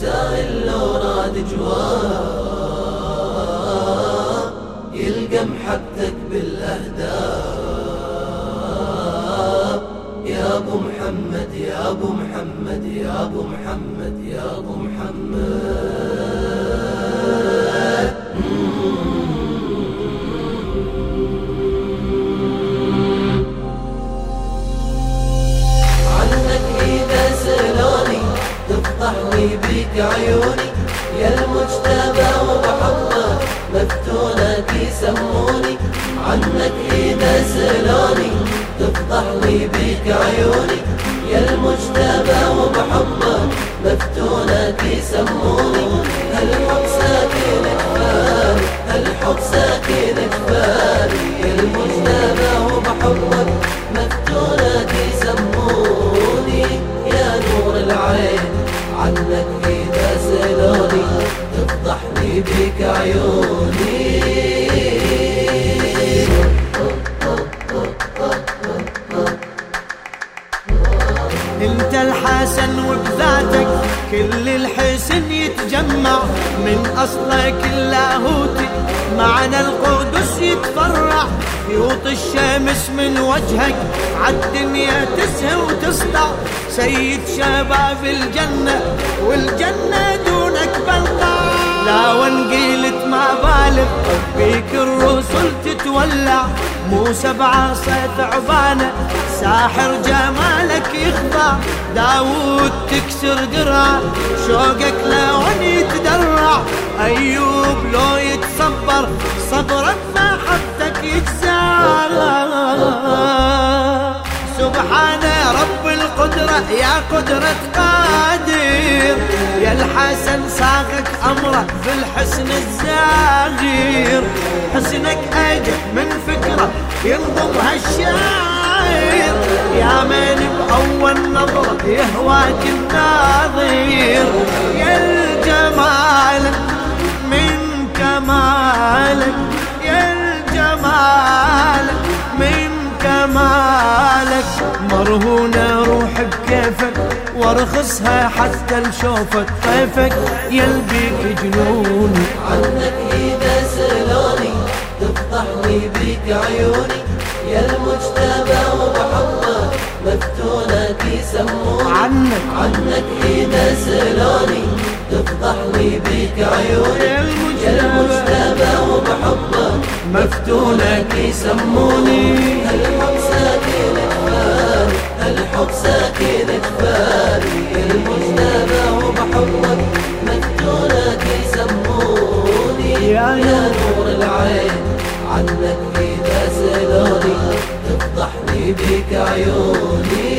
سائل لو راد جواب يلقى محبتك بالأهداف. يا أبو محمد يا أبو محمد يا أبو محمد يا أبو محمد. بيك عيوني يا المجتبى وبحبك مفتونك يسموني عنك إذا سلوني تفضحني بيك عيوني يا المجتبى وبحبك مفتونك يسموني هالحب ساكن؟ كفاري كل الحسن يتجمع من اصلك اللاهوتي معنى القدس يتفرع يوط الشمس من وجهك. عالدنيا تسهى وتسطع. سيد شباب الجنة والجنة دونك بلقى. لا وانقيلت ما بالغ. بيك الرسل تتولع. موسى بعصا ثعبانة ساحر جمالك يخضع. داود تكسر درع. شوقك لون يتدرع. أيوب لو يتصبر. صبرك ما حفتك يجزع سبحان رب القدرة يا قدرة قادر. يا الحسن ساقك أمره في الحسن الزاغير حسنك أجل من فكرة ينظم هالشاعر. يا من بأول نظرة يهواك الناظر. يا الجمال من كمالك يا الجمال من كمالك بكيفك وارخصها حتى لشوفك طيفك يلبيك جنوني عنك إذا سلوني تفضحني بيك عيوني. يا المجتبى وبحبك مفتونك يسموني عنك. عنك إذا سلوني تفضحني بيك عيوني. يا المجتبى وبحبك مفتونك يسموني ساكن كفاري الحب ساكن كفاري المجتبى وبحبك مفتونك يسموني. يا نور العين عنك إذا سلوني. تفضحني بك عيوني.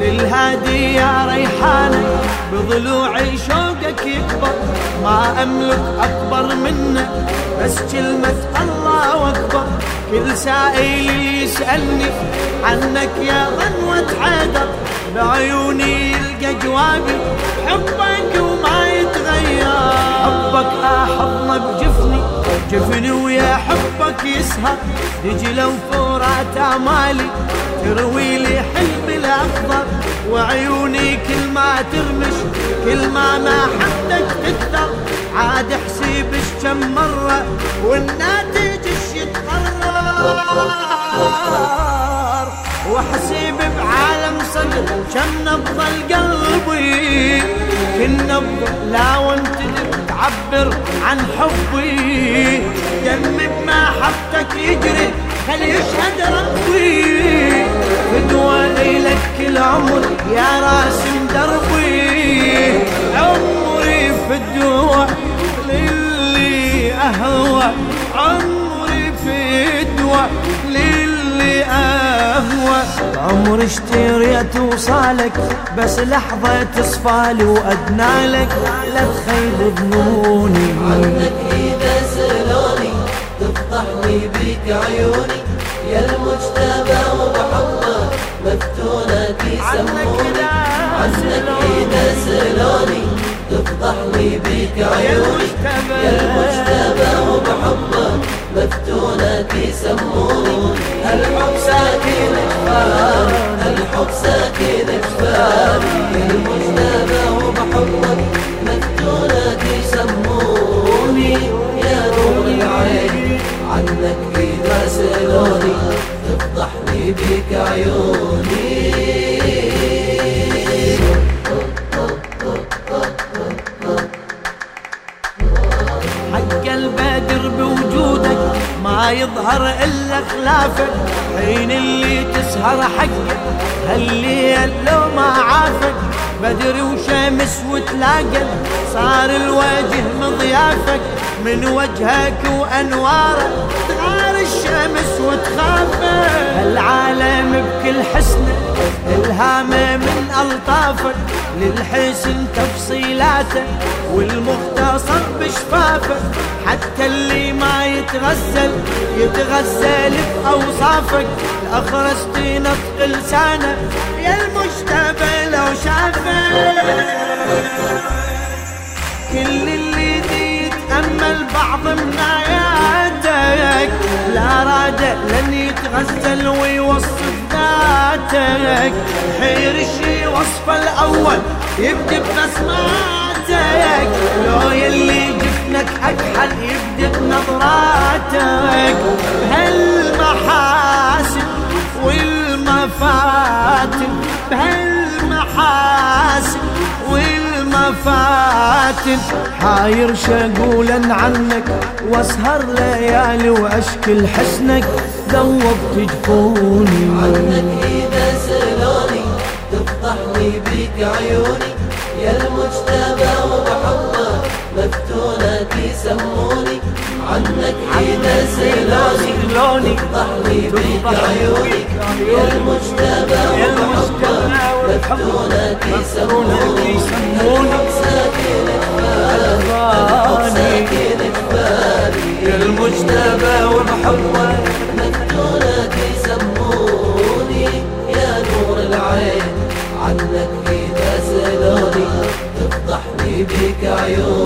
للهادي يا ريحانة بضلوعي شوقك يكبر. ما أملك أكبر منك بس كلمة الله أكبر كل سائل يسألني عنك يا غنوة حيدر. بعيوني يلقى جوابي حبك وما يتغير. حبك أحضنه بجفني جفني ويا حبك يسهر. تجي لو فورات أمالي تروي لي حلم الأخضر. وعيوني كل ما ترمش كل ما ما والناتج إيش يتقرر وحسيب بعالم صدر كم نبض قلبي نبض لا وانت تعبر عن حبي. دمي بمحبتك يجري خل يشهد ربي. فدوى لك كل عمر يا راسم دربي. عمري فدوى للي اهوى عمري فدوى للي أهوى. عمري اشتريت وصالك بس لحظة تصفالي وأدنالك لا تخيب ظنوني عنك إذا سلوني تفضحني بك عيوني. يا المجتبى وبحبك مفتونك يسموني عنك إذا سلوني تفضح لي بيك عيوني يا المجتبى وبحبك مفتونة يسموني الحب ساكن جفاري الحب ساكن جفاري يا المجتبى وبحبك مفتونة يسموني يا نور العين عنك يراسلوني تفضح لي بيك عيوني. ما يظهر إلا خلافك. حين اللي تسهر حقك هالليل لو ما عافك. بدر وشمس وتلاقى صار الوجه مضيافك من وجهك وانواره تغار الشمس وتخافك العالم بكل حسنه الهامه من الطافك للحسن تفصيلاته والمختصر بشفافه. حتى اللي ما يتغزل يتغزل بأوصافك. الأخرس نطق لسانه يا المجتبى لو شافك كل اللي يتأمل بعض من آياتك لا راد لن يتغزل ويوصف ذاتك. حير الشي وصفه الأول يبدأ ببسماتك لو يلي جفنك أكحل يبدأ بنظراتك. هالمحاسن والمفاتن بهالمحاسن والمفاتن حاير شقولا عنك واسهر ليالي وأشكل حسنك. ذوبت جفوني عنك إذا سلوني تفضح لي بك عيوني. يا المجتبى وبحبه مفتونك يسموني عنك إذا سلوني تفضح لي بك عيوني يا المجتبى وبحبه مفتونك يسموني الحب ساكن كفاري يا المجتبى وبحبه مفتونك يسموني يا نور العين عنك إذا تفضحني بك عيوني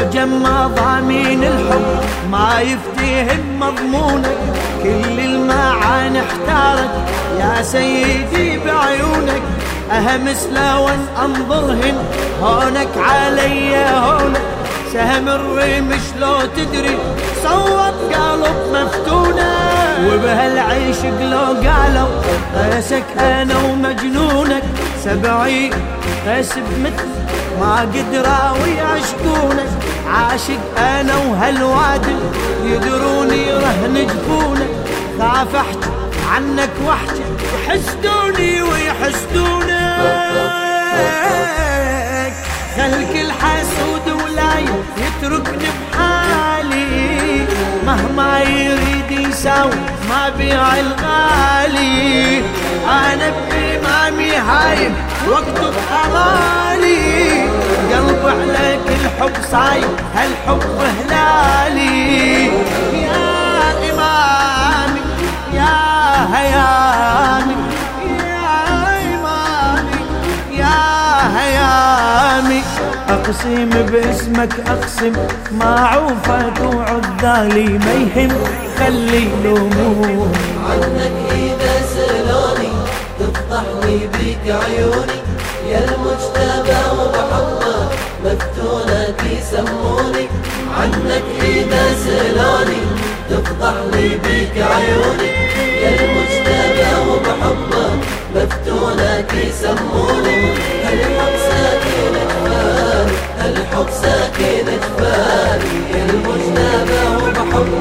معجم مضامين الحب. ما يفتهم مضمونك كل المعاني احتارك. يا سيدي بعيونك أهم سلاون أنظرهن. هونك علي هونك. سهم الرمش لو تدري؟ صوت قلب مفتونة. وبهالعيش لو قالوا قيسك أنا ومجنونك. سبعين قيس بمثل ما قدروا يعشقونك عاشق أنا وهالوادل يدروني رهن جفونك خاف عنك واحكي يحسدوني ويحسدونك خلك الحسود ولا يتركني بحالي. مهما يريد يساوي ما بيع الغالي. أنا بإمامي هايم واكتب امالي قلب عليك الحب صايم هالحب هلالي. يا إمامي يا هيامي يا إمامي يا هيامي. أقسم باسمك أقسم ما عوفك وعذالي ما يهم. خلي لومون عنك إذا سلوني تفضحني بك عيوني. يا المجتبى وبحبه مفتونك يسموني عنك إذا سلوني تفضحني بك عيوني. يا المجتبى وبحبه مفتونك يسموني الحب ساكن جفاري الحب ساكن جفاري يا المجتبى وبحبك